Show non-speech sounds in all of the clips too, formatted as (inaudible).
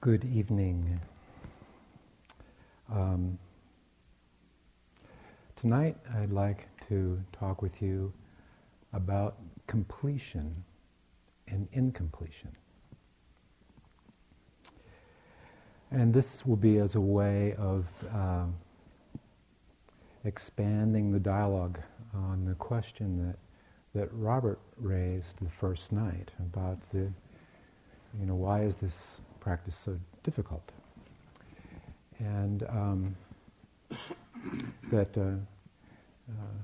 Good evening. Um, tonight I'd like to talk with you about completion and incompletion. And this will be as a way of uh, expanding the dialogue on the question that, that Robert raised the first night about the, you know, why is this practice so difficult? And um, that uh, uh,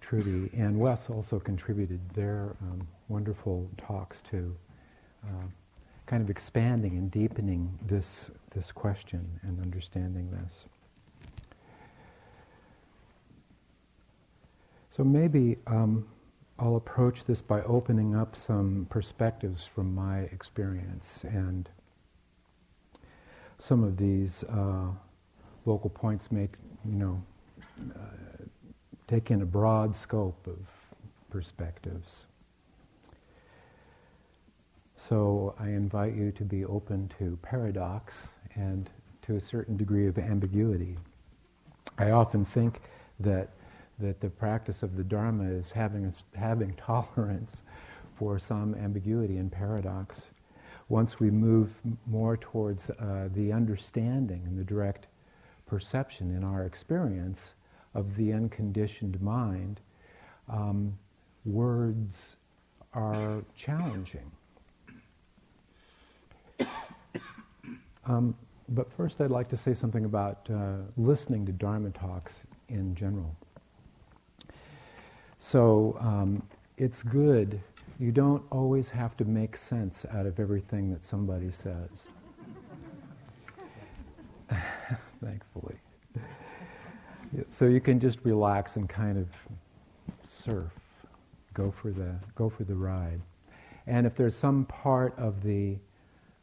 Trudy and Wes also contributed their um, wonderful talks to uh, kind of expanding and deepening this, this question and understanding this. So maybe um, I'll approach this by opening up some perspectives from my experience and some of these uh, local points make, you know, uh, take in a broad scope of perspectives. So I invite you to be open to paradox and to a certain degree of ambiguity. I often think that that the practice of the Dharma is having having (laughs) tolerance for some ambiguity and paradox. Once we move more towards uh, the understanding and the direct perception in our experience of the unconditioned mind, um, words are challenging. Um, but first, I'd like to say something about uh, listening to Dharma talks in general. So um, it's good. You don't always have to make sense out of everything that somebody says. (laughs) Thankfully. So you can just relax and kind of surf, go for the go for the ride. And if there's some part of the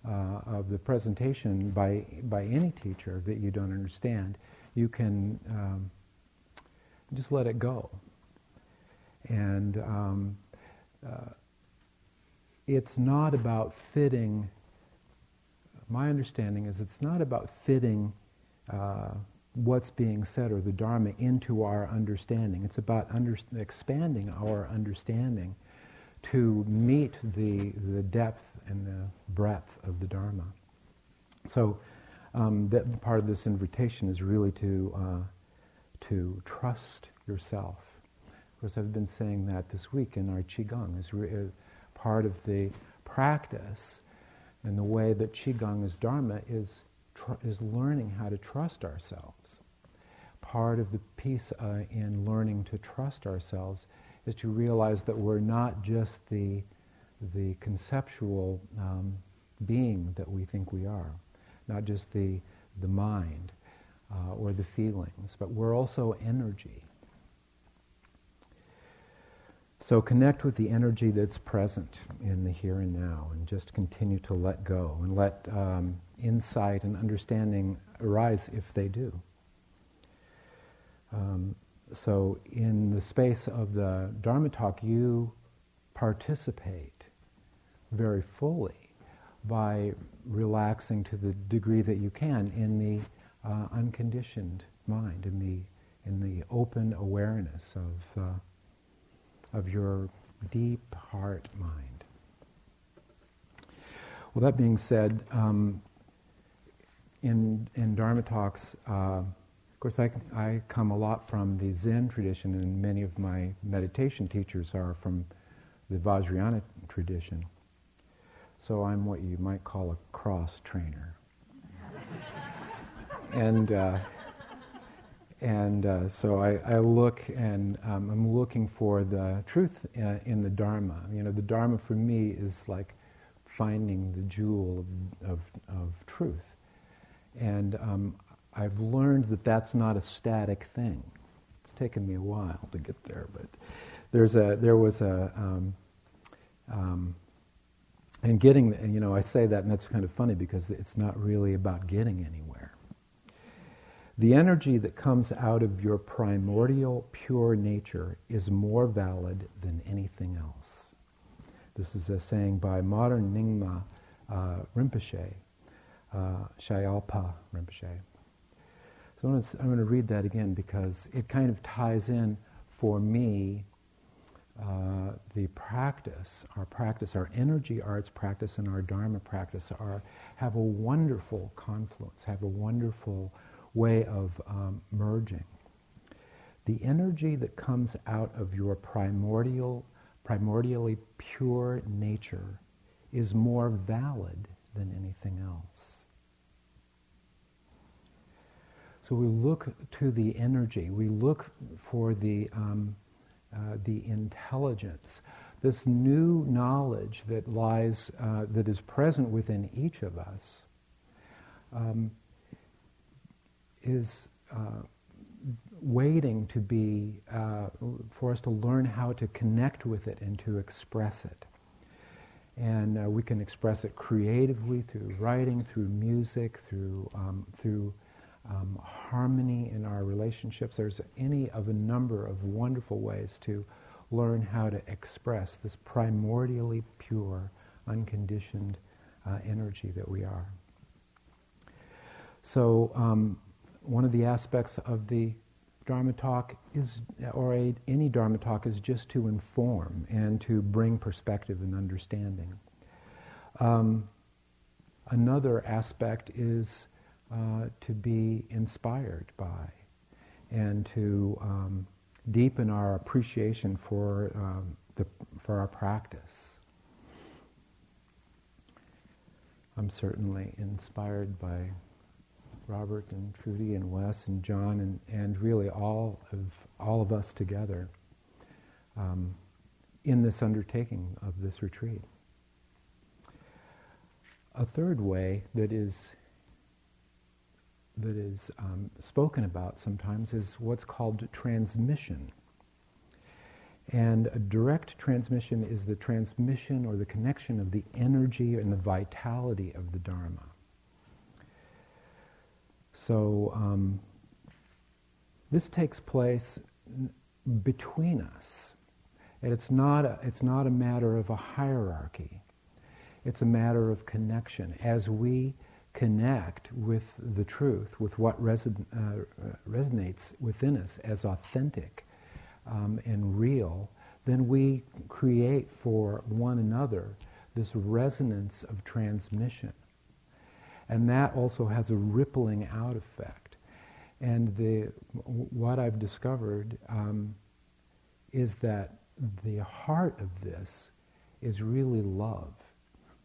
uh, of the presentation by, by any teacher that you don't understand, you can um, just let it go. And um, uh, it's not about fitting, my understanding is it's not about fitting uh, what's being said or the Dharma into our understanding. It's about under, expanding our understanding to meet the, the depth and the breadth of the Dharma. So um, that part of this invitation is really to, uh, to trust yourself. Of course, I've been saying that this week in our Qigong is re- part of the practice and the way that Qigong is Dharma is, tr- is learning how to trust ourselves. Part of the piece uh, in learning to trust ourselves is to realize that we're not just the, the conceptual um, being that we think we are, not just the, the mind uh, or the feelings, but we're also energy. So connect with the energy that's present in the here and now and just continue to let go and let um, insight and understanding arise if they do. Um, so in the space of the Dharma talk, you participate very fully by relaxing to the degree that you can in the uh, unconditioned mind, in the in the open awareness of uh, of your deep heart mind. Well, that being said, um, in in Dharma talks. Uh, of course, I, I come a lot from the Zen tradition, and many of my meditation teachers are from the Vajrayana tradition. So I'm what you might call a cross trainer. (laughs) and uh, and uh, so I, I, look and um, I'm looking for the truth uh, in the Dharma. You know, the Dharma for me is like finding the jewel of, of, of truth. And um, I've learned that that's not a static thing. It's taken me a while to get there, but there's a there was a um, um, and getting you know I say that and that's kind of funny because it's not really about getting anywhere. The energy that comes out of your primordial pure nature is more valid than anything else. This is a saying by modern Nyingma uh, Rinpoche, uh, Shyalpa Rinpoche. So I'm going to read that again because it kind of ties in for me uh, the practice, our practice, our energy arts practice and our Dharma practice are, have a wonderful confluence, have a wonderful way of um, merging. The energy that comes out of your primordial, primordially pure nature is more valid than anything else. So we look to the energy, we look for the um, uh, the intelligence, this new knowledge that lies, uh, that is present within each of us, um, is uh, waiting to be, uh, for us to learn how to connect with it and to express it. And uh, we can express it creatively through writing, through music, through, um, through um, harmony in our relationships. There's any of a number of wonderful ways to learn how to express this primordially pure, unconditioned uh, energy that we are. So, um, one of the aspects of the Dharma talk is, or a, any Dharma talk, is just to inform and to bring perspective and understanding. Um, another aspect is uh, to be inspired by and to um, deepen our appreciation for, um, the, for our practice. I'm certainly inspired by Robert and Trudy and Wes and John and, and really all of, all of us together um, in this undertaking of this retreat. A third way that is that is um, spoken about sometimes is what's called transmission. And a direct transmission is the transmission or the connection of the energy and the vitality of the Dharma. So um, this takes place between us. And it's not, a, it's not a matter of a hierarchy. It's a matter of connection. As we connect with the truth, with what reson- uh, resonates within us as authentic um, and real, then we create for one another this resonance of transmission. And that also has a rippling out effect. And the, what I've discovered um, is that the heart of this is really love.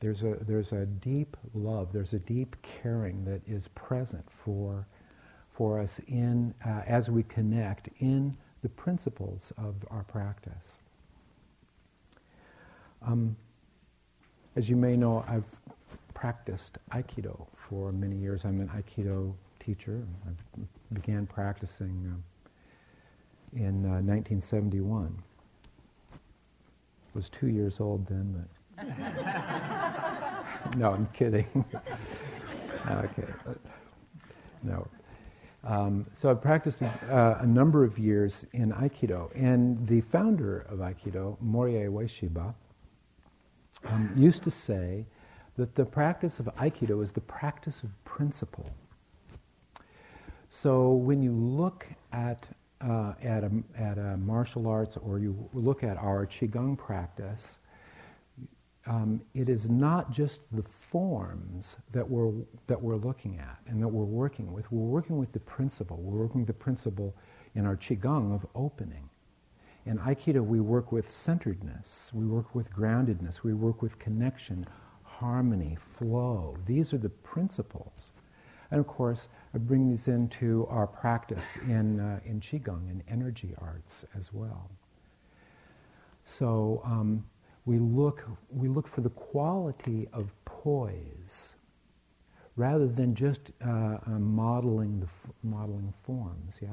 There's a, there's a deep love, there's a deep caring that is present for, for us in, uh, as we connect in the principles of our practice. Um, as you may know, I've practiced Aikido for many years. I'm an Aikido teacher. I began practicing uh, in uh, 1971. Was two years old then, (laughs) no, I'm kidding. (laughs) okay. No. Um, so I practiced uh, a number of years in Aikido, and the founder of Aikido, Morihei Ueshiba, um, used to say that the practice of Aikido is the practice of principle. So when you look at uh, at, a, at a martial arts or you look at our Qigong practice, um, it is not just the forms that we're, that we're looking at and that we're working with. We're working with the principle. We're working with the principle in our Qigong of opening. In Aikido, we work with centeredness, we work with groundedness, we work with connection, harmony, flow. These are the principles. And of course, I bring these into our practice in, uh, in Qigong and energy arts as well. So, um, we look, we look for the quality of poise rather than just uh, uh, modeling, the f- modeling forms, yeah?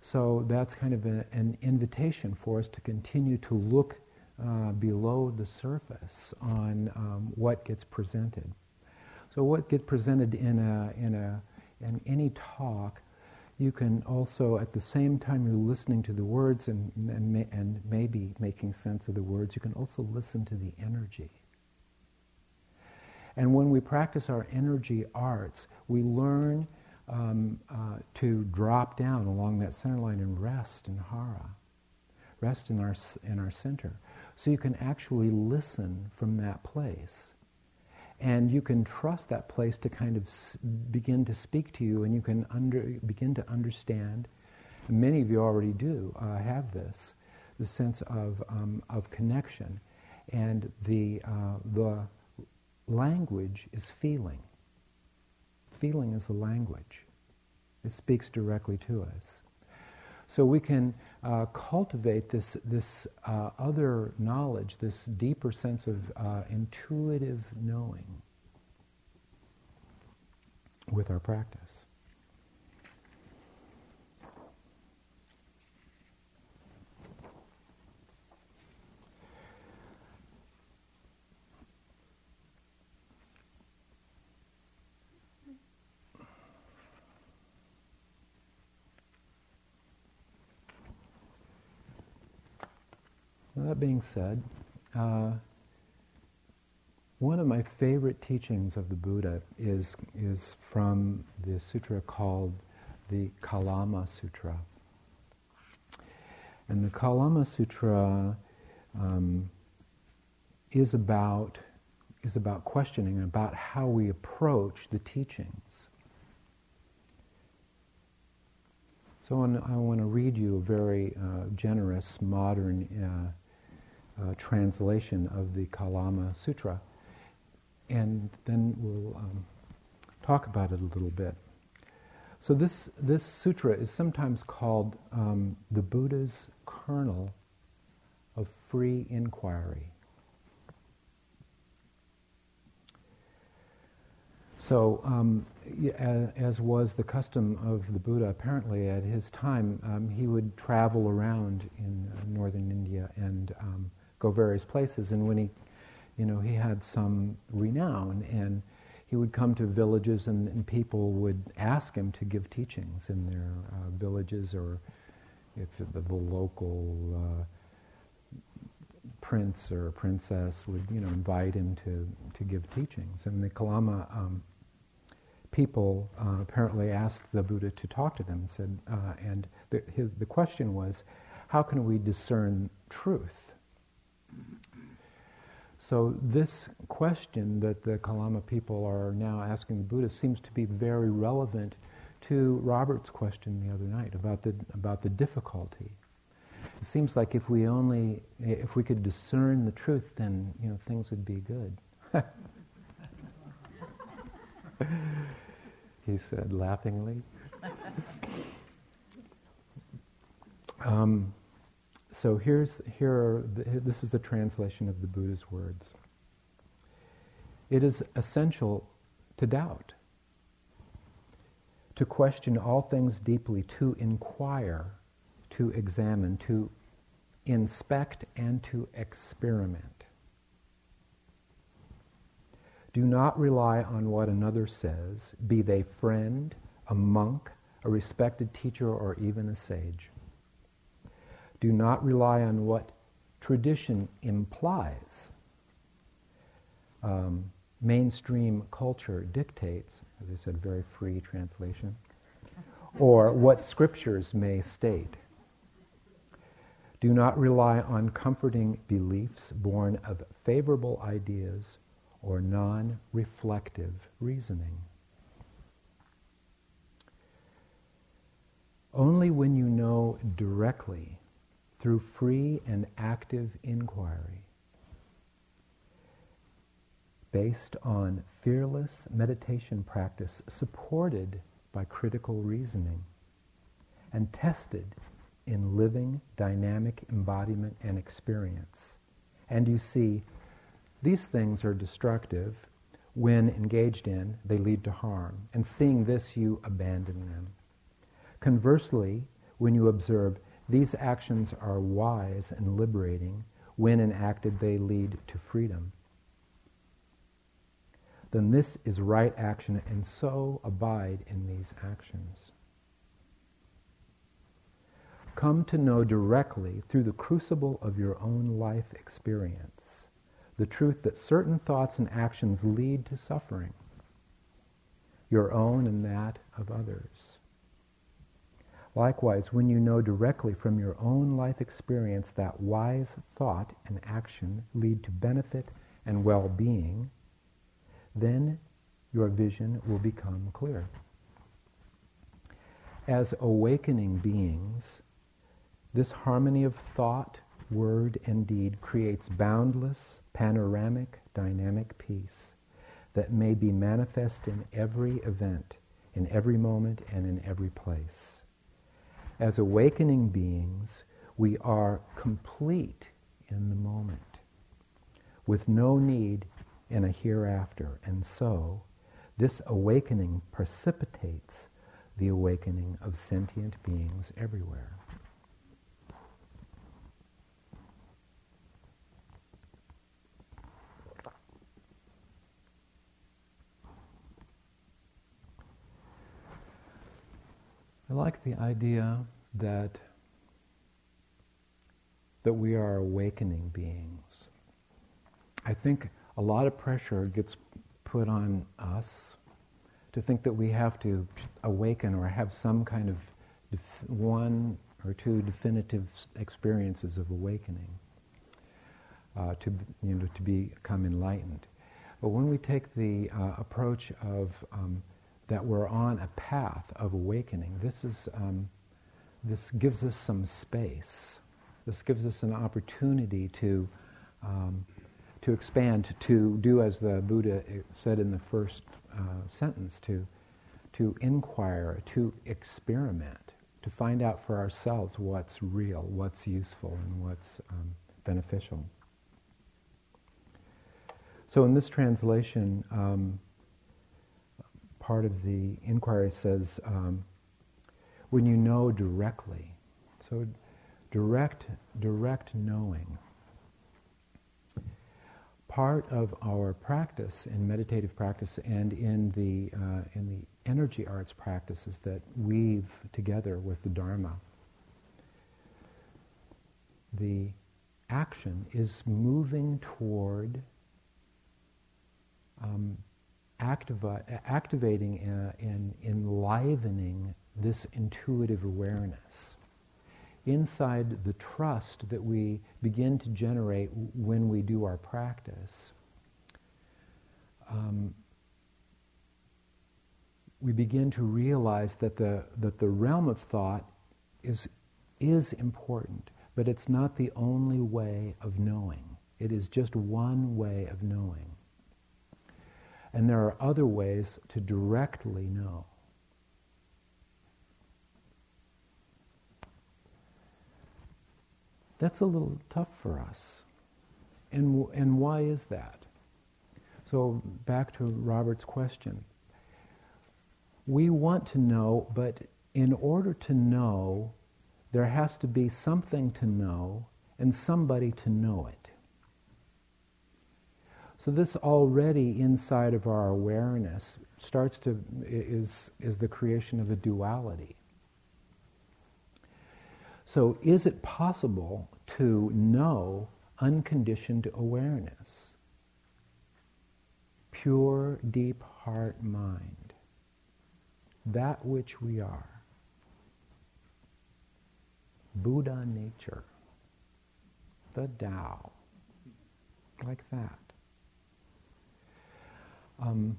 So that's kind of a, an invitation for us to continue to look uh, below the surface on um, what gets presented. So what gets presented in, a, in, a, in any talk you can also, at the same time you're listening to the words and, and, and maybe making sense of the words, you can also listen to the energy. And when we practice our energy arts, we learn um, uh, to drop down along that center line and rest in hara, rest in our, in our center. So you can actually listen from that place. And you can trust that place to kind of s- begin to speak to you, and you can under, begin to understand. Many of you already do uh, have this, the sense of, um, of connection. And the, uh, the language is feeling. Feeling is the language. It speaks directly to us. So we can uh, cultivate this, this uh, other knowledge, this deeper sense of uh, intuitive knowing with our practice. That being said, uh, one of my favorite teachings of the Buddha is, is from the sutra called the Kalama Sutra. And the Kalama Sutra um, is about is about questioning about how we approach the teachings. So I want to read you a very uh, generous, modern uh, uh, translation of the Kalama Sutra, and then we'll um, talk about it a little bit. So this this sutra is sometimes called um, the Buddha's kernel of free inquiry. So, um, as was the custom of the Buddha, apparently at his time, um, he would travel around in uh, northern India and um, go various places. And when he, you know, he had some renown, and he would come to villages, and, and people would ask him to give teachings in their uh, villages, or if the, the local uh, prince or princess would, you know, invite him to to give teachings. And the Kalama. Um, people uh, apparently asked the Buddha to talk to them. Said, uh, and the, his, the question was, how can we discern truth? So this question that the Kalama people are now asking the Buddha seems to be very relevant to Robert's question the other night about the about the difficulty. It seems like if we only if we could discern the truth, then you know things would be good. (laughs) he said laughingly. (laughs) um, so here's, here are the, this is a translation of the Buddha's words. It is essential to doubt, to question all things deeply, to inquire, to examine, to inspect, and to experiment. Do not rely on what another says, be they friend, a monk, a respected teacher, or even a sage. Do not rely on what tradition implies. Um, mainstream culture dictates, as I said, very free translation, or what scriptures may state. Do not rely on comforting beliefs born of favorable ideas or non reflective reasoning. Only when you know directly through free and active inquiry based on fearless meditation practice supported by critical reasoning and tested in living dynamic embodiment and experience. And you see, these things are destructive. When engaged in, they lead to harm. And seeing this, you abandon them. Conversely, when you observe these actions are wise and liberating. When enacted, they lead to freedom. Then this is right action, and so abide in these actions. Come to know directly through the crucible of your own life experience the truth that certain thoughts and actions lead to suffering, your own and that of others. Likewise, when you know directly from your own life experience that wise thought and action lead to benefit and well-being, then your vision will become clear. As awakening beings, this harmony of thought, word, and deed creates boundless, panoramic, dynamic peace that may be manifest in every event, in every moment, and in every place. As awakening beings, we are complete in the moment, with no need in a hereafter, and so this awakening precipitates the awakening of sentient beings everywhere. I like the idea that that we are awakening beings. I think a lot of pressure gets put on us to think that we have to awaken or have some kind of def- one or two definitive experiences of awakening uh, to, you know, to become enlightened. But when we take the uh, approach of um, that we're on a path of awakening. This is um, this gives us some space. This gives us an opportunity to um, to expand, to do as the Buddha said in the first uh, sentence, to to inquire, to experiment, to find out for ourselves what's real, what's useful, and what's um, beneficial. So in this translation. Part of the inquiry says, um, when you know directly. So direct, direct knowing. Part of our practice in meditative practice and in the, uh, in the energy arts practices that weave together with the Dharma, the action is moving toward um, activi- activating uh, and enlivening this intuitive awareness inside the trust that we begin to generate when we do our practice, um, we begin to realize that the, that the realm of thought is, is important, but it's not the only way of knowing. It is just one way of knowing. And there are other ways to directly know. That's a little tough for us. And, and why is that? So, back to Robert's question. We want to know, but in order to know, there has to be something to know and somebody to know it. So this already inside of our awareness starts to is is the creation of a duality. So is it possible to know unconditioned awareness? Pure, deep heart mind. That which we are. Buddha nature. The Tao. Like that. Um,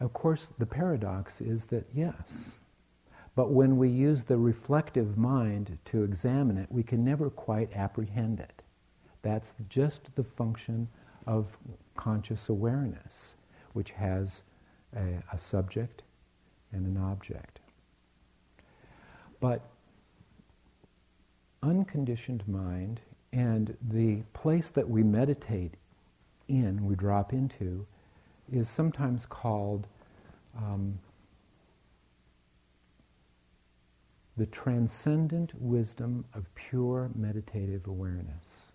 of course, the paradox is that yes, but when we use the reflective mind to examine it, we can never quite apprehend it. That's just the function of conscious awareness, which has a, a subject and an object. But unconditioned mind and the place that we meditate in, we drop into, is sometimes called um, the transcendent wisdom of pure meditative awareness.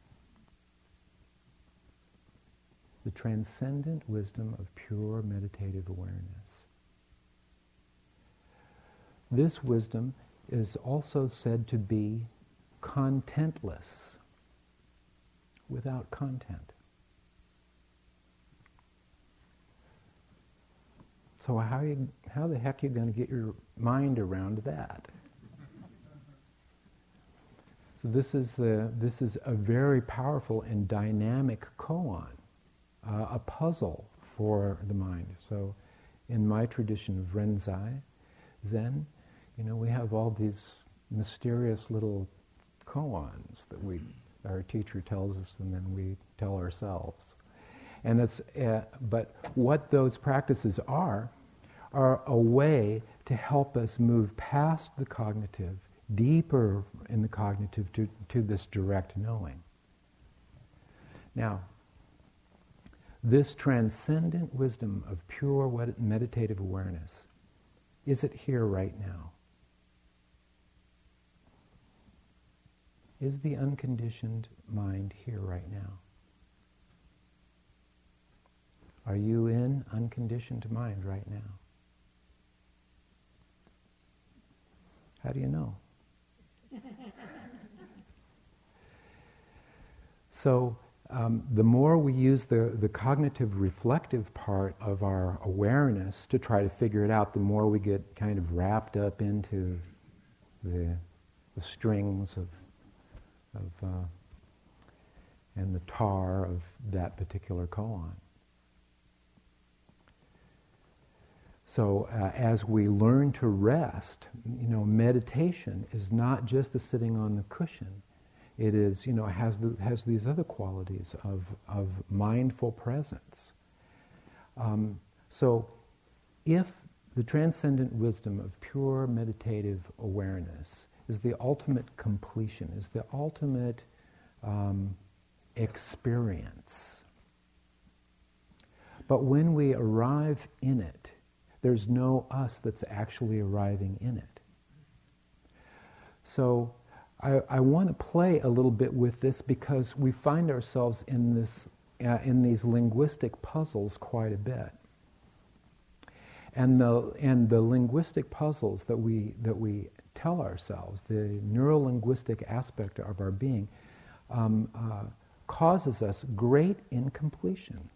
The transcendent wisdom of pure meditative awareness. This wisdom is also said to be contentless without content. So how you, how the heck are you going to get your mind around that? So this is the this is a very powerful and dynamic koan, uh, a puzzle for the mind. So, in my tradition of Rinzai, Zen, you know, we have all these mysterious little koans that we our teacher tells us, and then we tell ourselves. And it's uh, but what those practices are are a way to help us move past the cognitive deeper in the cognitive to, to this direct knowing. Now, this transcendent wisdom of pure meditative awareness, is it here right now? Is the unconditioned mind here right now? Are you in unconditioned mind right now? How do you know? (laughs) so um, the more we use the, the cognitive reflective part of our awareness to try to figure it out, the more we get kind of wrapped up into the, the strings of, of uh, and the tar of that particular koan. So uh, as we learn to rest, you know, meditation is not just the sitting on the cushion. It is, you know, has the, has these other qualities of of mindful presence. Um, so, if the transcendent wisdom of pure meditative awareness is the ultimate completion, is the ultimate um, experience. But when we arrive in it, there's no us that's actually arriving in it. So I, I want to play a little bit with this because we find ourselves in this uh, in these linguistic puzzles quite a bit. And the and the linguistic puzzles that we that we tell ourselves, the neurolinguistic aspect of our being, um, uh, causes us great incompletion.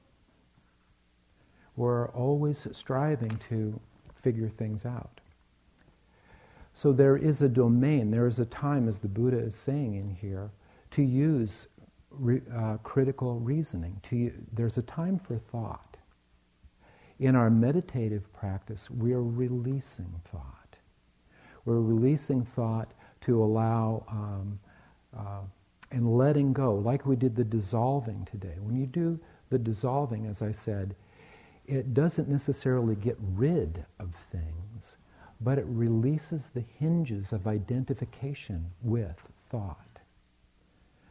We're always striving to figure things out. So there is a domain, there is a time, as the Buddha is saying in here, to use re, uh, critical reasoning. To, there's a time for thought. In our meditative practice, we're releasing thought. We're releasing thought to allow um, uh, and letting go, like we did the dissolving today. When you do the dissolving, as I said, it doesn't necessarily get rid of things, but it releases the hinges of identification with thought.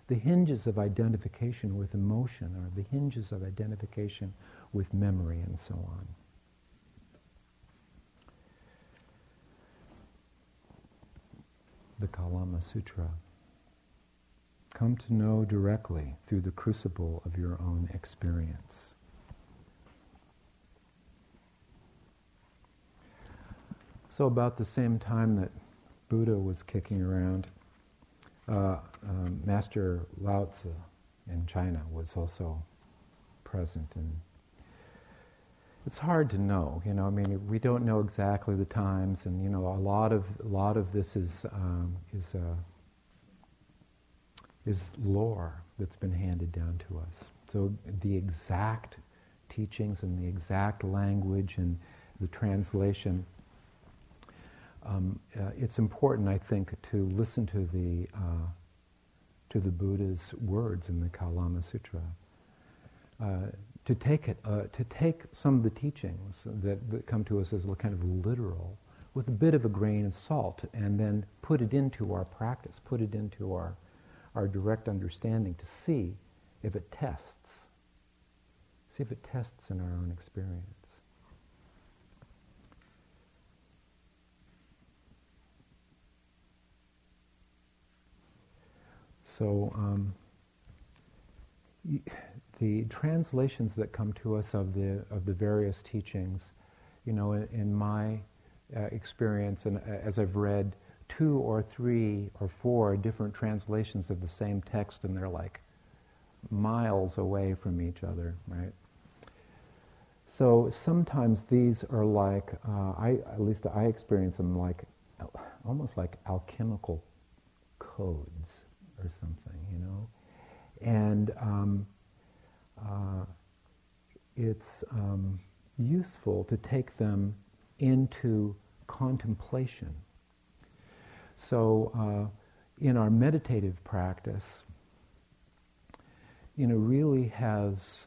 The hinges of identification with emotion or the hinges of identification with memory and so on. The Kalama Sutra. Come to know directly through the crucible of your own experience. So about the same time that Buddha was kicking around, uh, um, Master Lao Tzu in China was also present, and it's hard to know. You know, I mean, we don't know exactly the times, and you know, a lot of a lot of this is um, is uh, is lore that's been handed down to us. So the exact teachings and the exact language and the translation um, uh, it's important, I think, to listen to the uh, to the Buddha's words in the Kalama Sutra. Uh, to take it, uh, to take some of the teachings that, that, come to us as kind of literal, with a bit of a grain of salt, and then put it into our practice, put it into our our direct understanding to see if it tests, see if it tests in our own experience. So um, the translations that come to us of the of the various teachings, you know, in, in my uh, experience, and uh, as I've read two or three or four different translations of the same text, and they're like miles away from each other, right? So sometimes these are like, uh, I, at least I experience them like, almost like alchemical codes or something, you know? And um, uh, it's um, useful to take them into contemplation. So uh, in our meditative practice, you know, really has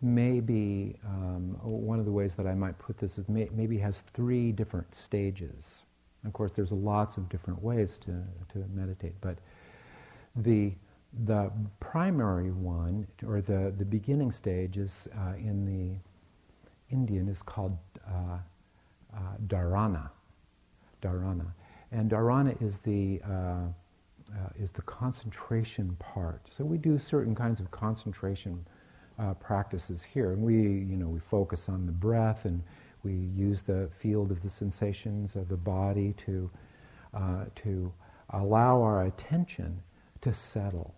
maybe um, one of the ways that I might put this is may, maybe has three different stages. Of course, there's lots of different ways to, to meditate, but the the primary one, or the, the beginning stage, is uh, in the Indian is called uh, uh, dharana. Dharana, and dharana is the uh, uh, is the concentration part. So we do certain kinds of concentration uh, practices here. And we, you know, we focus on the breath and we use the field of the sensations of the body to, uh, to allow our attention to settle.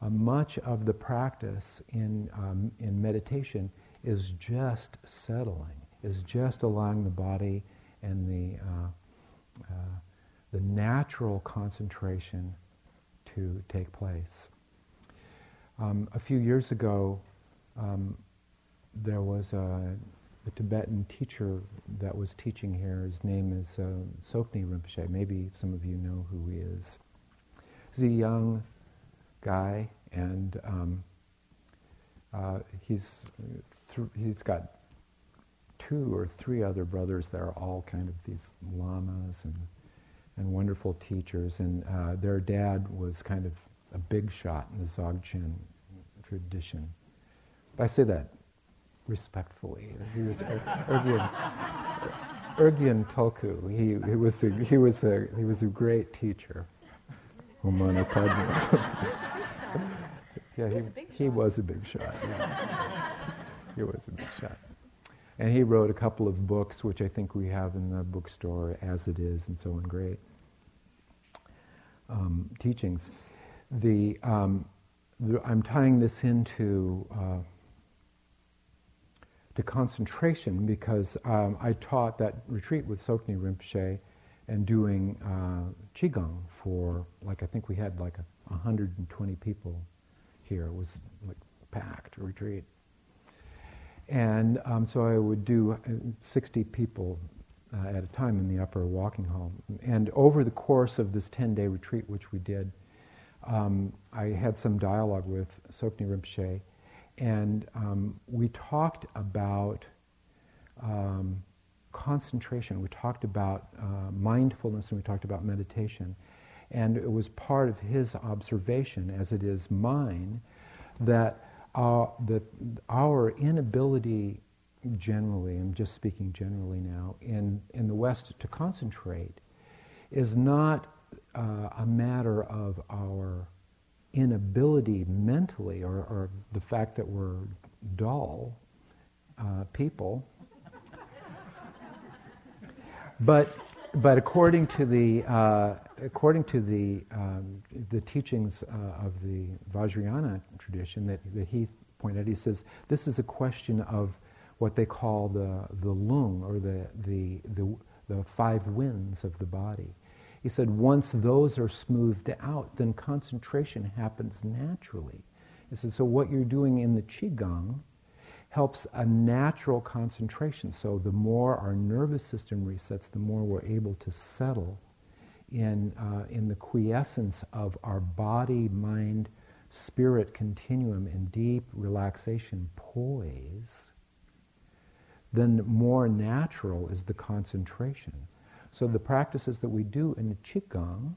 Uh, much of the practice in, um, in meditation is just settling, is just allowing the body and the, uh, uh, the natural concentration to take place. Um, a few years ago, um, there was a, a, Tibetan teacher that was teaching here. His name is uh, Tsoknyi Rinpoche. Maybe some of you know who he is. He's a young guy, and um, uh, he's th- he's got two or three other brothers that are all kind of these lamas and and wonderful teachers. And uh, their dad was kind of a big shot in the Dzogchen tradition. I say that respectfully. He was Urgyen, Urgyen Tulku. He, he, was a, he, was a, he was a great teacher. Omana Padma. (laughs) yeah, he, he was a big shot. Yeah. he was a big shot. And he wrote a couple of books, which I think we have in the bookstore, As It Is, and so on. Great um, teachings. The, um, the, I'm tying this into uh, to concentration because um, I taught that retreat with Tsoknyi Rinpoche and doing uh, Qigong for, like, I think we had like a, 120 people here. It was like packed retreat. And um, so I would do uh, 60 people uh, at a time in the upper walking hall. And over the course of this 10 day retreat, which we did, um, I had some dialogue with Tsoknyi Rinpoche and um, we talked about um, concentration. We talked about uh, mindfulness and we talked about meditation. And it was part of his observation, as it is mine, that, uh, that our inability generally, I'm just speaking generally now, in, in the West to concentrate is not uh, a matter of our inability mentally or, or the fact that we're dull uh, people. but, but according to the, uh, according to the, um, the teachings uh, of the Vajrayana tradition that, that he pointed he says this is a question of what they call the, the lung or the, the, the, the five winds of the body. He said, once those are smoothed out, then concentration happens naturally. He said, so what you're doing in the Qigong helps a natural concentration. So the more our nervous system resets, the more we're able to settle in, uh, in the quiescence of our body, mind, spirit continuum in deep relaxation poise, then more natural is the concentration. So the practices that we do in the Qigong,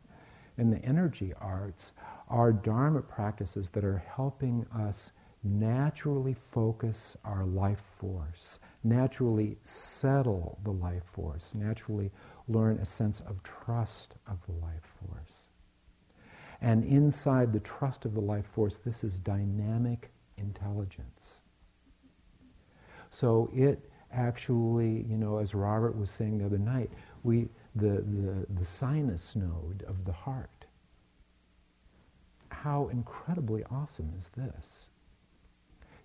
in the energy arts, are Dharma practices that are helping us naturally focus our life force, naturally settle the life force, naturally learn a sense of trust of the life force. And inside the trust of the life force, this is dynamic intelligence. So it actually, you know, as Robert was saying the other night, we, the, the, the sinus node of the heart how incredibly awesome is this?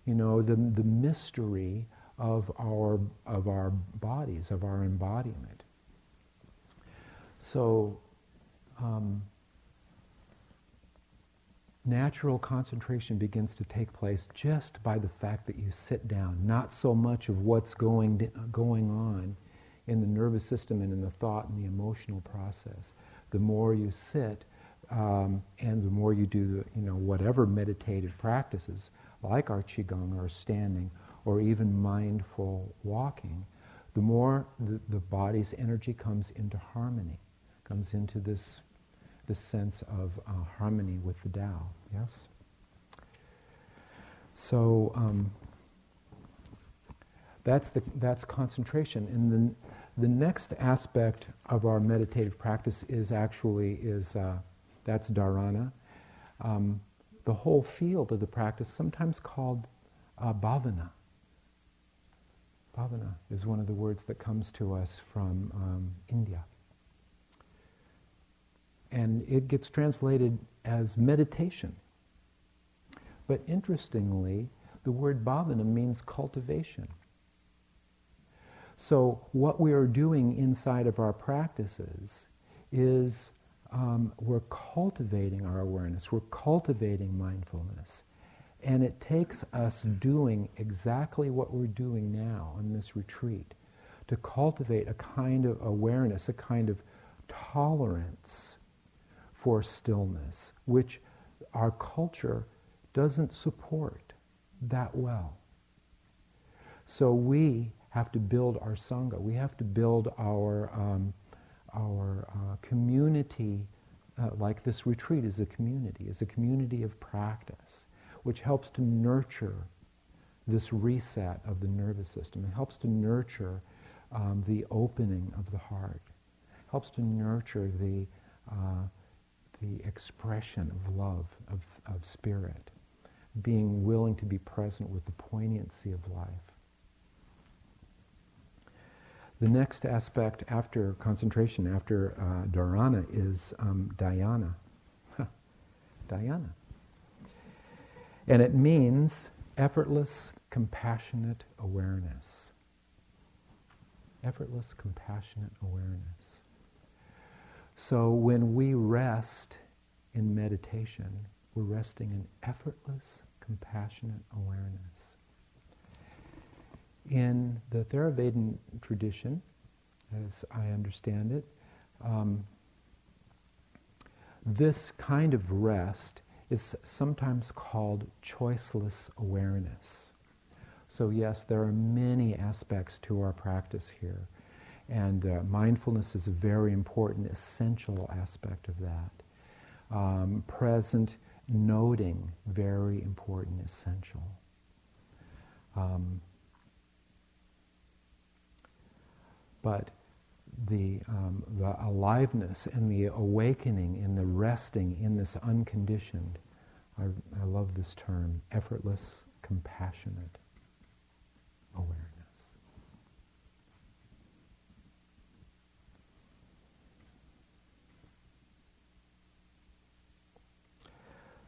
You know, the, the mystery of our, of our bodies, of our embodiment. So, um, natural concentration begins to take place just by the fact that you sit down, not so much of what's going, going on in the nervous system and in the thought and the emotional process. The more you sit, um, and the more you do, you know, whatever meditative practices, like our qigong or standing or even mindful walking, the more the, the body's energy comes into harmony, comes into this, this sense of uh, harmony with the Tao. Yes? So um, that's, the, that's concentration. And then the next aspect of our meditative practice is actually is uh, that's dharana. Um, the whole field of the practice, sometimes called uh, bhavana. Bhavana is one of the words that comes to us from um, India. And it gets translated as meditation. But interestingly, the word bhavana means cultivation. So, what we are doing inside of our practices is um, we're cultivating our awareness, we're cultivating mindfulness. And it takes us doing exactly what we're doing now in this retreat to cultivate a kind of awareness, a kind of tolerance for stillness, which our culture doesn't support that well. So we have to build our sangha. We have to build our um, our uh, community, uh, like this retreat is a community, is a community of practice which helps to nurture this reset of the nervous system. It helps to nurture um, the opening of the heart. It helps to nurture the, uh, the expression of love, of, of spirit, being willing to be present with the poignancy of life. The next aspect after concentration, after uh, dharana, is um, dhyana. dhyana. And it means effortless, compassionate awareness. Effortless, compassionate awareness. So when we rest in meditation, we're resting in effortless, compassionate awareness. In the Theravadan tradition, as I understand it, um, this kind of rest is sometimes called choiceless awareness. So, yes, there are many aspects to our practice here. And uh, mindfulness is a very important, essential aspect of that. Um, present noting, very important, essential. Um, but the, um, the aliveness and the awakening and the resting in this unconditioned, I, I love this term, effortless, compassionate awareness.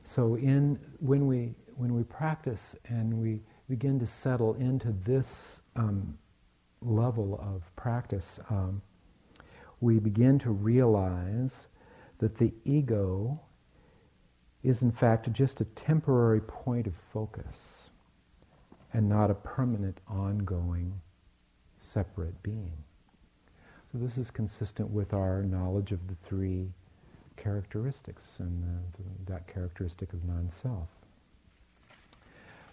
So in when we when we practice and we begin to settle into this um, level of practice, um, we begin to realize that the ego is in fact just a temporary point of focus and not a permanent, ongoing, separate being. So this is consistent with our knowledge of the three characteristics and the, that characteristic of non-self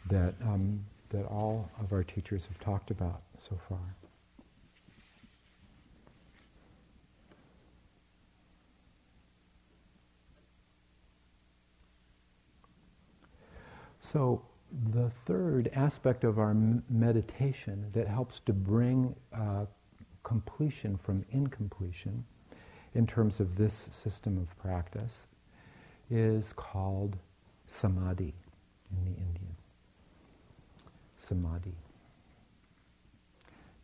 that, um, that all of our teachers have talked about so far. So, the third aspect of our meditation that helps to bring uh, completion from incompletion in terms of this system of practice is called samadhi in the Indian. Samadhi.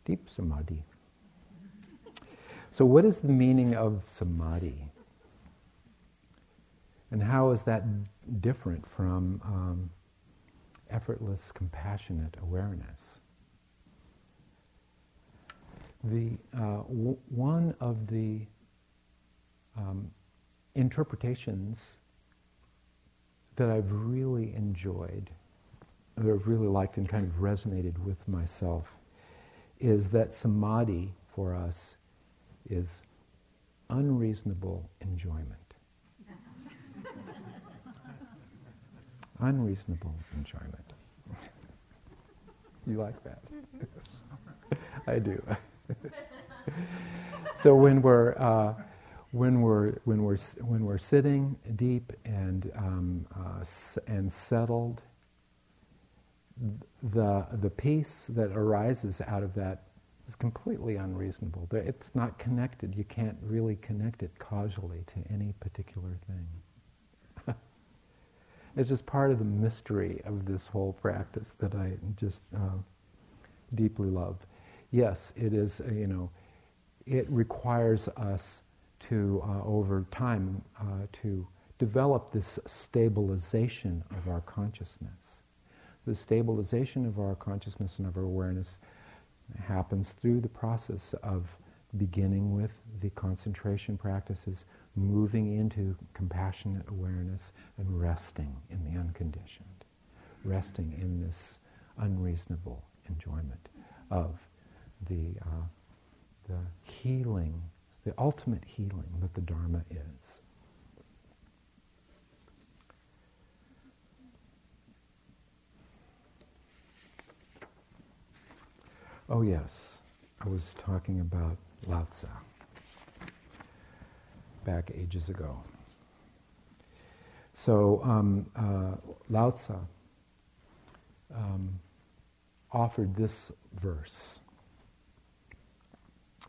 Deep samadhi. So, what is the meaning of samadhi? And how is that different from um, effortless, compassionate awareness. The, uh, w- one of the um, interpretations that I've really enjoyed, that I've really liked and kind of resonated with myself, is that samadhi for us is unreasonable enjoyment. (laughs) unreasonable enjoyment. (laughs) you like that? (laughs) I do. so when we're uh, when we're when we're when we're sitting deep and um, uh, and settled, the the peace that arises out of that is completely unreasonable. It's not connected. You can't really connect it causally to any particular thing. (laughs) it's just part of the mystery of this whole practice that I just uh, deeply love. Yes, it is. Uh, you know, it requires us to, uh, over time, uh, to develop this stabilization of our consciousness. The stabilization of our consciousness and of our awareness happens through the process of beginning with the concentration practices, moving into compassionate awareness, and resting in the unconditioned, resting in this unreasonable enjoyment of the, uh, the healing, the ultimate healing that the Dharma is. Oh, yes, I was talking about Lao Tzu back ages ago. So, um, uh, Lao Tzu um, offered this verse,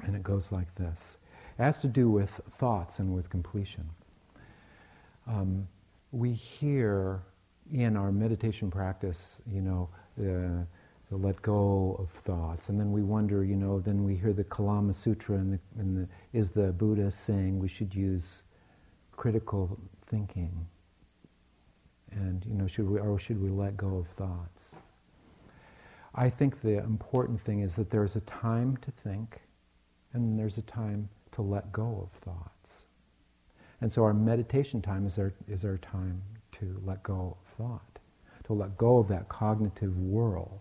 and it goes like this. It has to do with thoughts and with completion. Um, we hear in our meditation practice, you know, uh, to let go of thoughts. And then we wonder, you know, then we hear the Kalama Sutra and, the, and the, is the Buddha saying we should use critical thinking? And, you know, should we, or should we let go of thoughts? I think the important thing is that there's a time to think and there's a time to let go of thoughts. And so our meditation time is our, is our time to let go of thought, to let go of that cognitive whirl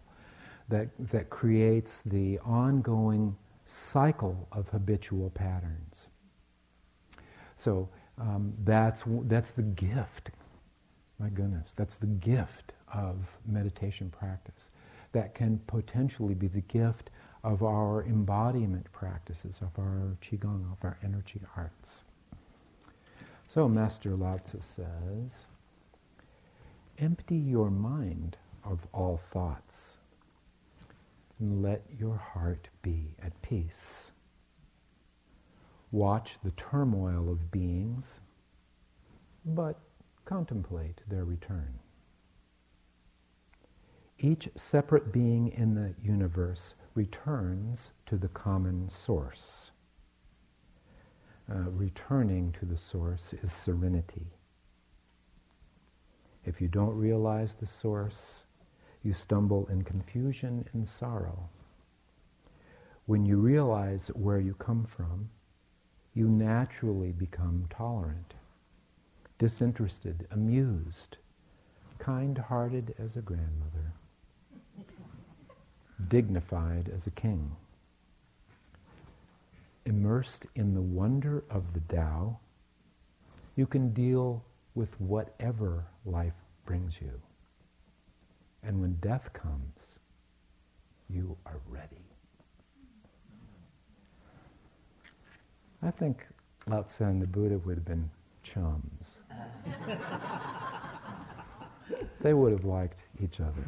that, that creates the ongoing cycle of habitual patterns. So um, that's, that's the gift. My goodness, that's the gift of meditation practice. That can potentially be the gift of our embodiment practices, of our Qigong, of our energy arts. So Master Lao says, empty your mind of all thoughts and let your heart be at peace. Watch the turmoil of beings, but contemplate their return. Each separate being in the universe returns to the common source. Uh, returning to the source is serenity. If you don't realize the source, you stumble in confusion and sorrow. When you realize where you come from, you naturally become tolerant, disinterested, amused, kind-hearted as a grandmother, dignified as a king. Immersed in the wonder of the Tao, you can deal with whatever life brings you. And when death comes, you are ready. I think Lao Tzu and the Buddha would have been chums. (laughs) they would have liked each other.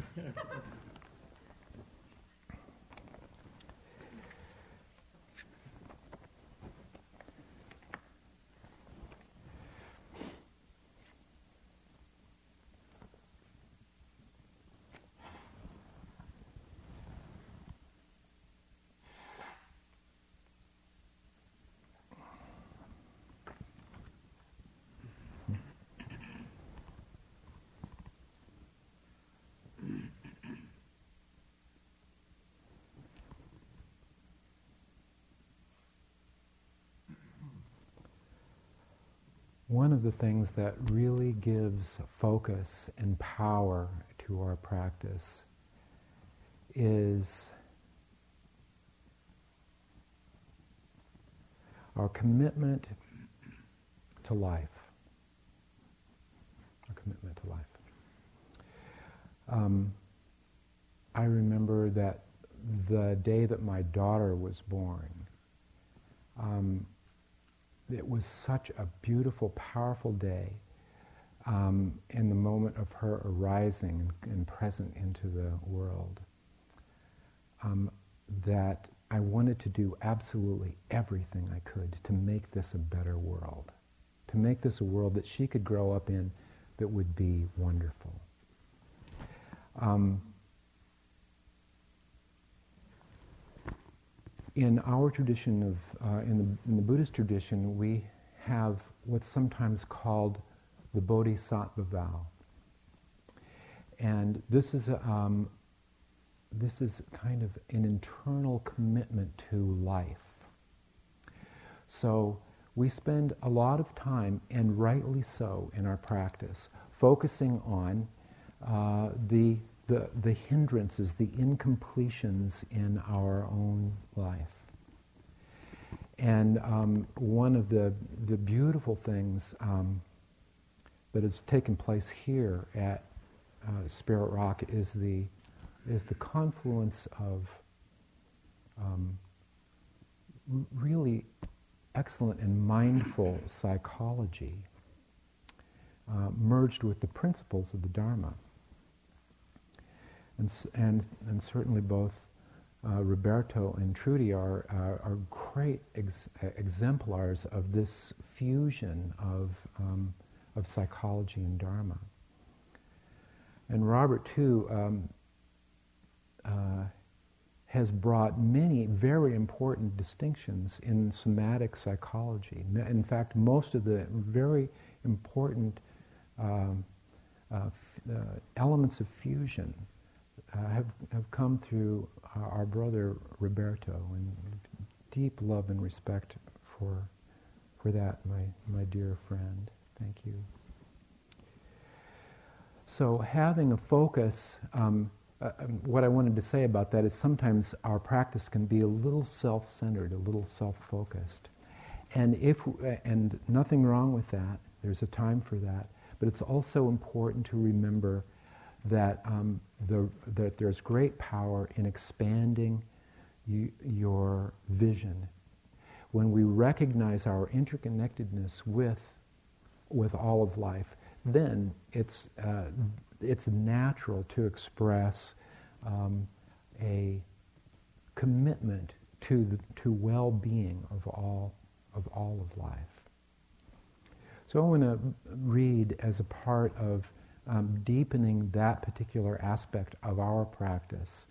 One of the things that really gives focus and power to our practice is our commitment to life. Our commitment to life. Um, I remember that the day that my daughter was born, um, it was such a beautiful, powerful day um, in the moment of her arising and, and present into the world um, that I wanted to do absolutely everything I could to make this a better world, to make this a world that she could grow up in that would be wonderful. Um, in our tradition of, uh, in, the, in the Buddhist tradition, we have what's sometimes called the Bodhisattva vow. And this is, a, um, this is kind of an internal commitment to life. So we spend a lot of time, and rightly so, in our practice, focusing on uh, the the, the hindrances, the incompletions in our own life. And um, one of the, the beautiful things um, that has taken place here at uh, Spirit Rock is the, is the confluence of um, really excellent and mindful psychology uh, merged with the principles of the Dharma. And, and, and certainly both uh, Roberto and Trudy are, uh, are great ex- exemplars of this fusion of, um, of psychology and Dharma. And Robert, too, um, uh, has brought many very important distinctions in somatic psychology. In fact, most of the very important um, uh, f- uh, elements of fusion uh, have, have come through our brother Roberto, and deep love and respect for, for that, my, my dear friend. Thank you. So having a focus, um, uh, um, what I wanted to say about that is sometimes our practice can be a little self-centered, a little self-focused. And if, uh, and nothing wrong with that, there's a time for that, but it's also important to remember that, um, the, that there's great power in expanding you, your vision. When we recognize our interconnectedness with, with all of life, then it's, uh, it's natural to express um, a commitment to, the, to well-being of all, of all of life. So I want to read as a part of um, deepening that particular aspect of our practice,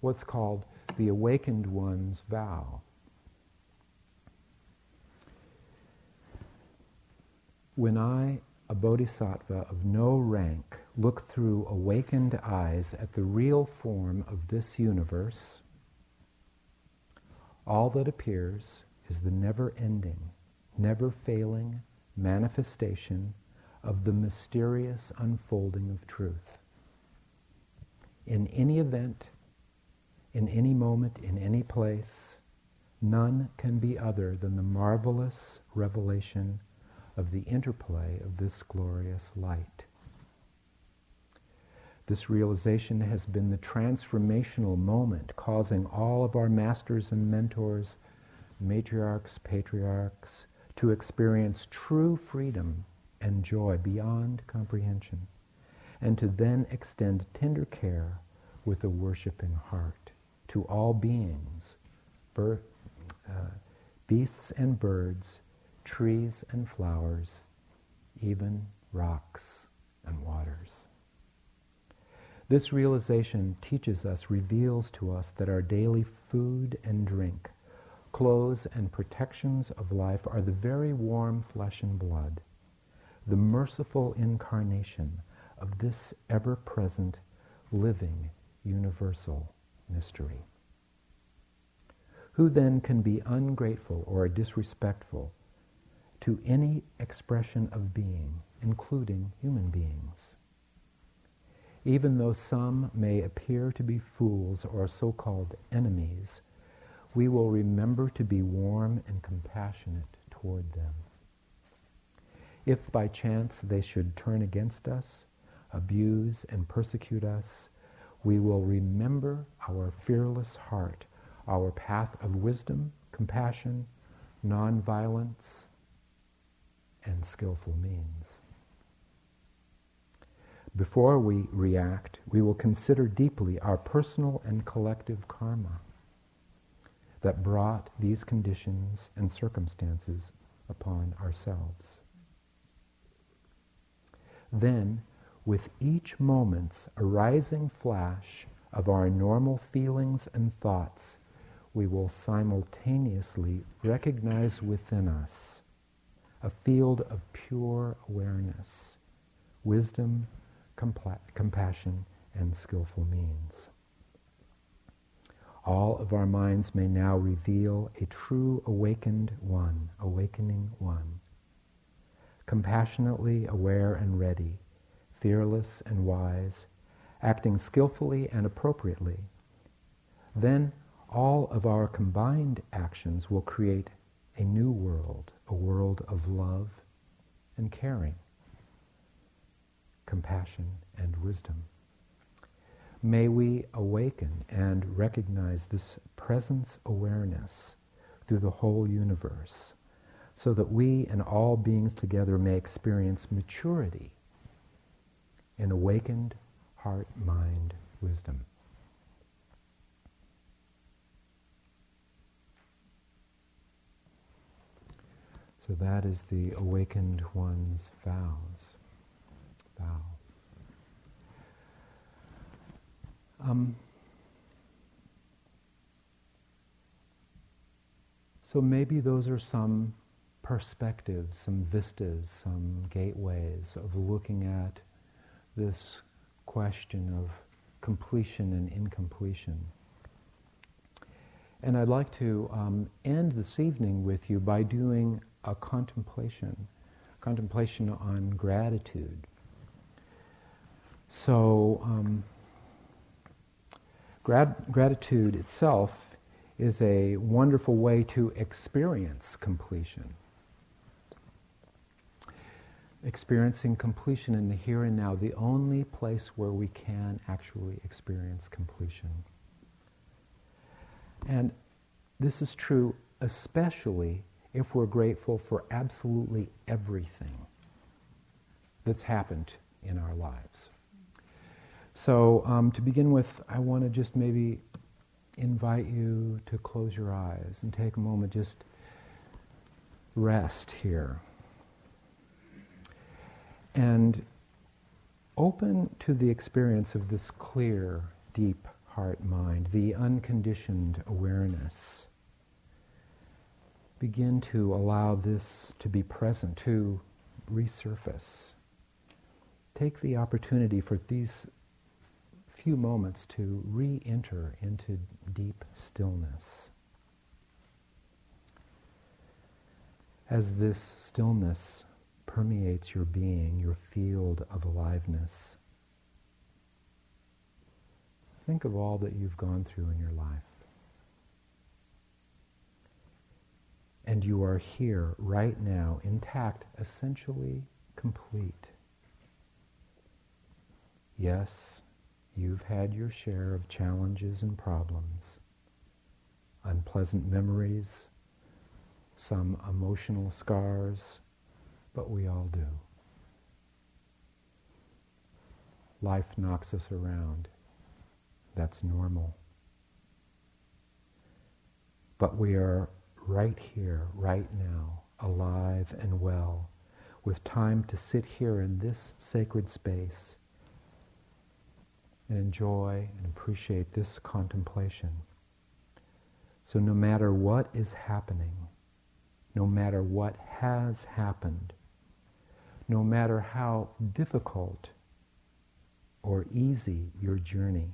what's called the awakened one's vow. When I, a bodhisattva of no rank, look through awakened eyes at the real form of this universe, all that appears is the never ending, never failing manifestation of the mysterious unfolding of truth. In any event, in any moment, in any place, none can be other than the marvelous revelation of the interplay of this glorious light. This realization has been the transformational moment causing all of our masters and mentors, matriarchs, patriarchs, to experience true freedom and joy beyond comprehension, and to then extend tender care with a worshiping heart to all beings, birth, uh, beasts and birds, trees and flowers, even rocks and waters. This realization teaches us, reveals to us that our daily food and drink, clothes and protections of life are the very warm flesh and blood the merciful incarnation of this ever-present, living, universal mystery. Who then can be ungrateful or disrespectful to any expression of being, including human beings. Even though some may appear to be fools or so-called enemies, we will remember to be warm and compassionate toward them. If by chance they should turn against us, abuse and persecute us, we will remember our fearless heart, our path of wisdom, compassion, nonviolence, and skillful means. Before we react, we will consider deeply our personal and collective karma that brought these conditions and circumstances upon ourselves. Then, with each moment's arising flash of our normal feelings and thoughts, we will simultaneously recognize within us a field of pure awareness, wisdom, compla- compassion, and skillful means. All of our minds may now reveal a true awakened one, awakening one, compassionately aware and ready, fearless and wise, acting skillfully and appropriately. Then all of our combined actions will create a new world, a world of love and caring compassion, and wisdom. May we awaken and recognize this presence awareness through the whole universe so that we and all beings together may experience maturity in awakened heart, mind, wisdom. So that is the awakened one's vows bow. Um, so maybe those are some perspectives, some vistas, some gateways of looking at this question of completion and incompletion. And I'd like to um, end this evening with you by doing a contemplation, contemplation on gratitude. So, um, grat- gratitude itself is a wonderful way to experience completion. Experiencing completion in the here and now, the only place where we can actually experience completion. And this is true especially if we're grateful for absolutely everything that's happened in our lives. So, um, to begin with, I want to just maybe invite you to close your eyes and take a moment, just rest here. And open to the experience of this clear, deep heart mind, the unconditioned awareness. Begin to allow this to be present, to resurface. Take the opportunity for these few moments to re enter into deep stillness. As this stillness permeates your being, your field of aliveness, think of all that you've gone through in your life. And you are here right now, intact, essentially complete. Yes, You've had your share of challenges and problems, unpleasant memories, some emotional scars, but we all do. Life knocks us around. That's normal. But we are right here, right now, alive and well, with time to sit here in this sacred space and enjoy and appreciate this contemplation. So no matter what is happening, no matter what has happened, no matter how difficult or easy your journey,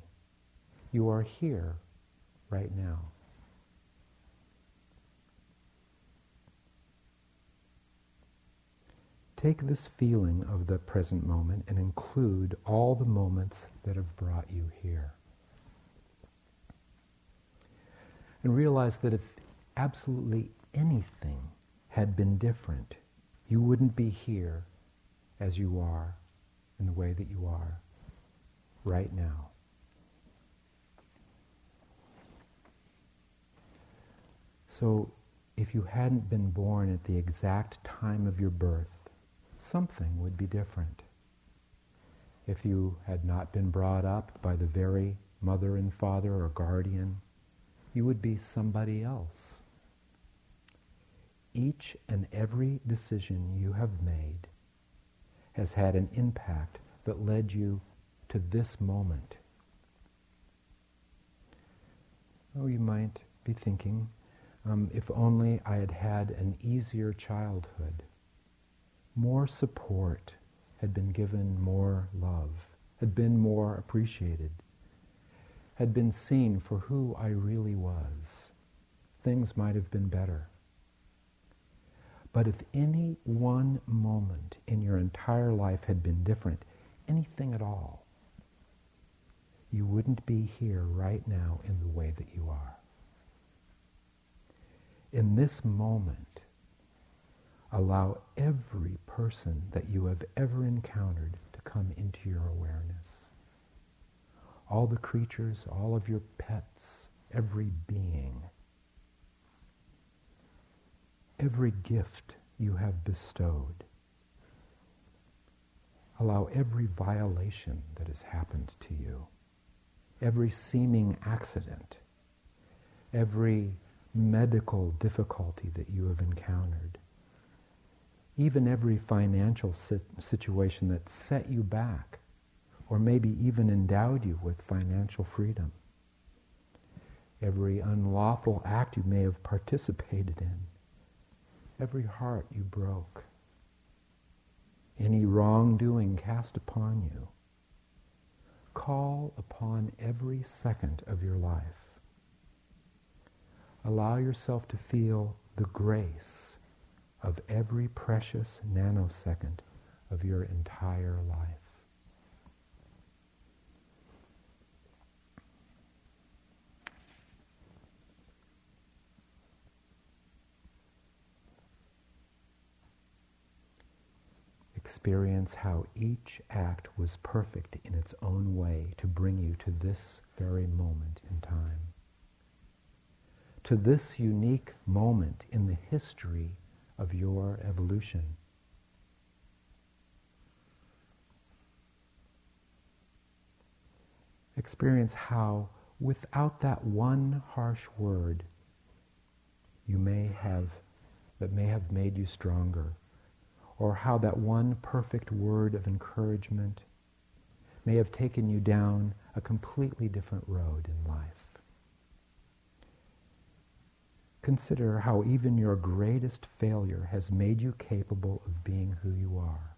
you are here right now. Take this feeling of the present moment and include all the moments that have brought you here. And realize that if absolutely anything had been different, you wouldn't be here as you are in the way that you are right now. So if you hadn't been born at the exact time of your birth, something would be different. If you had not been brought up by the very mother and father or guardian, you would be somebody else. Each and every decision you have made has had an impact that led you to this moment. Oh, you might be thinking, um, if only I had had an easier childhood, more support had been given more love, had been more appreciated, had been seen for who I really was, things might have been better. But if any one moment in your entire life had been different, anything at all, you wouldn't be here right now in the way that you are in this moment, allow every person that you have ever encountered to come into your awareness. All the creatures, all of your pets, every being, every gift you have bestowed. Allow every violation that has happened to you, every seeming accident, every medical difficulty that you have encountered, even every financial situation that set you back, or maybe even endowed you with financial freedom, every unlawful act you may have participated in, every heart you broke, any wrongdoing cast upon you, call upon every second of your life allow yourself to feel the grace of every precious nanosecond of your entire life. Experience how each act was perfect in its own way to bring you to this very moment in time to this unique moment in the history of your evolution. Experience how, without that one harsh word, you may have, that may have made you stronger, or how that one perfect word of encouragement may have taken you down a completely different road in life. Consider how even your greatest failure has made you capable of being who you are.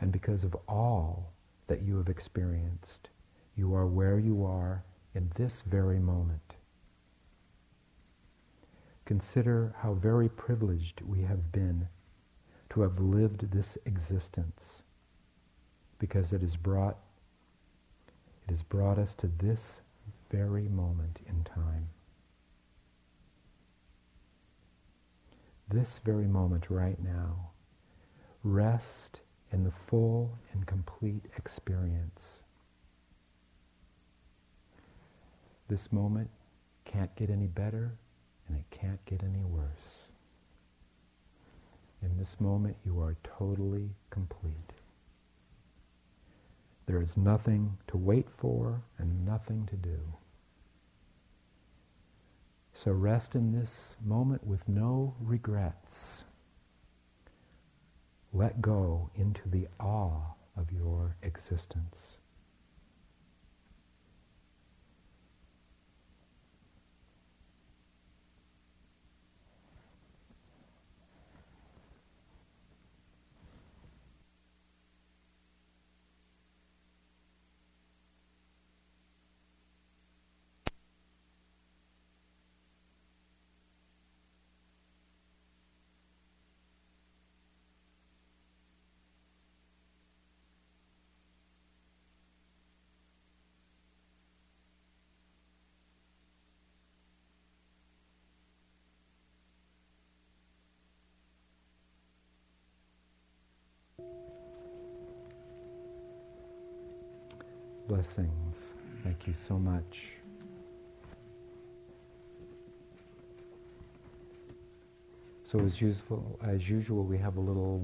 And because of all that you have experienced, you are where you are in this very moment. Consider how very privileged we have been to have lived this existence because it has brought it has brought us to this very moment in time. This very moment right now. Rest in the full and complete experience. This moment can't get any better and it can't get any worse. In this moment, you are totally complete. There is nothing to wait for and nothing to do. So rest in this moment with no regrets. Let go into the awe of your existence. Blessings. Thank you so much. So as, useful, as usual, we have a little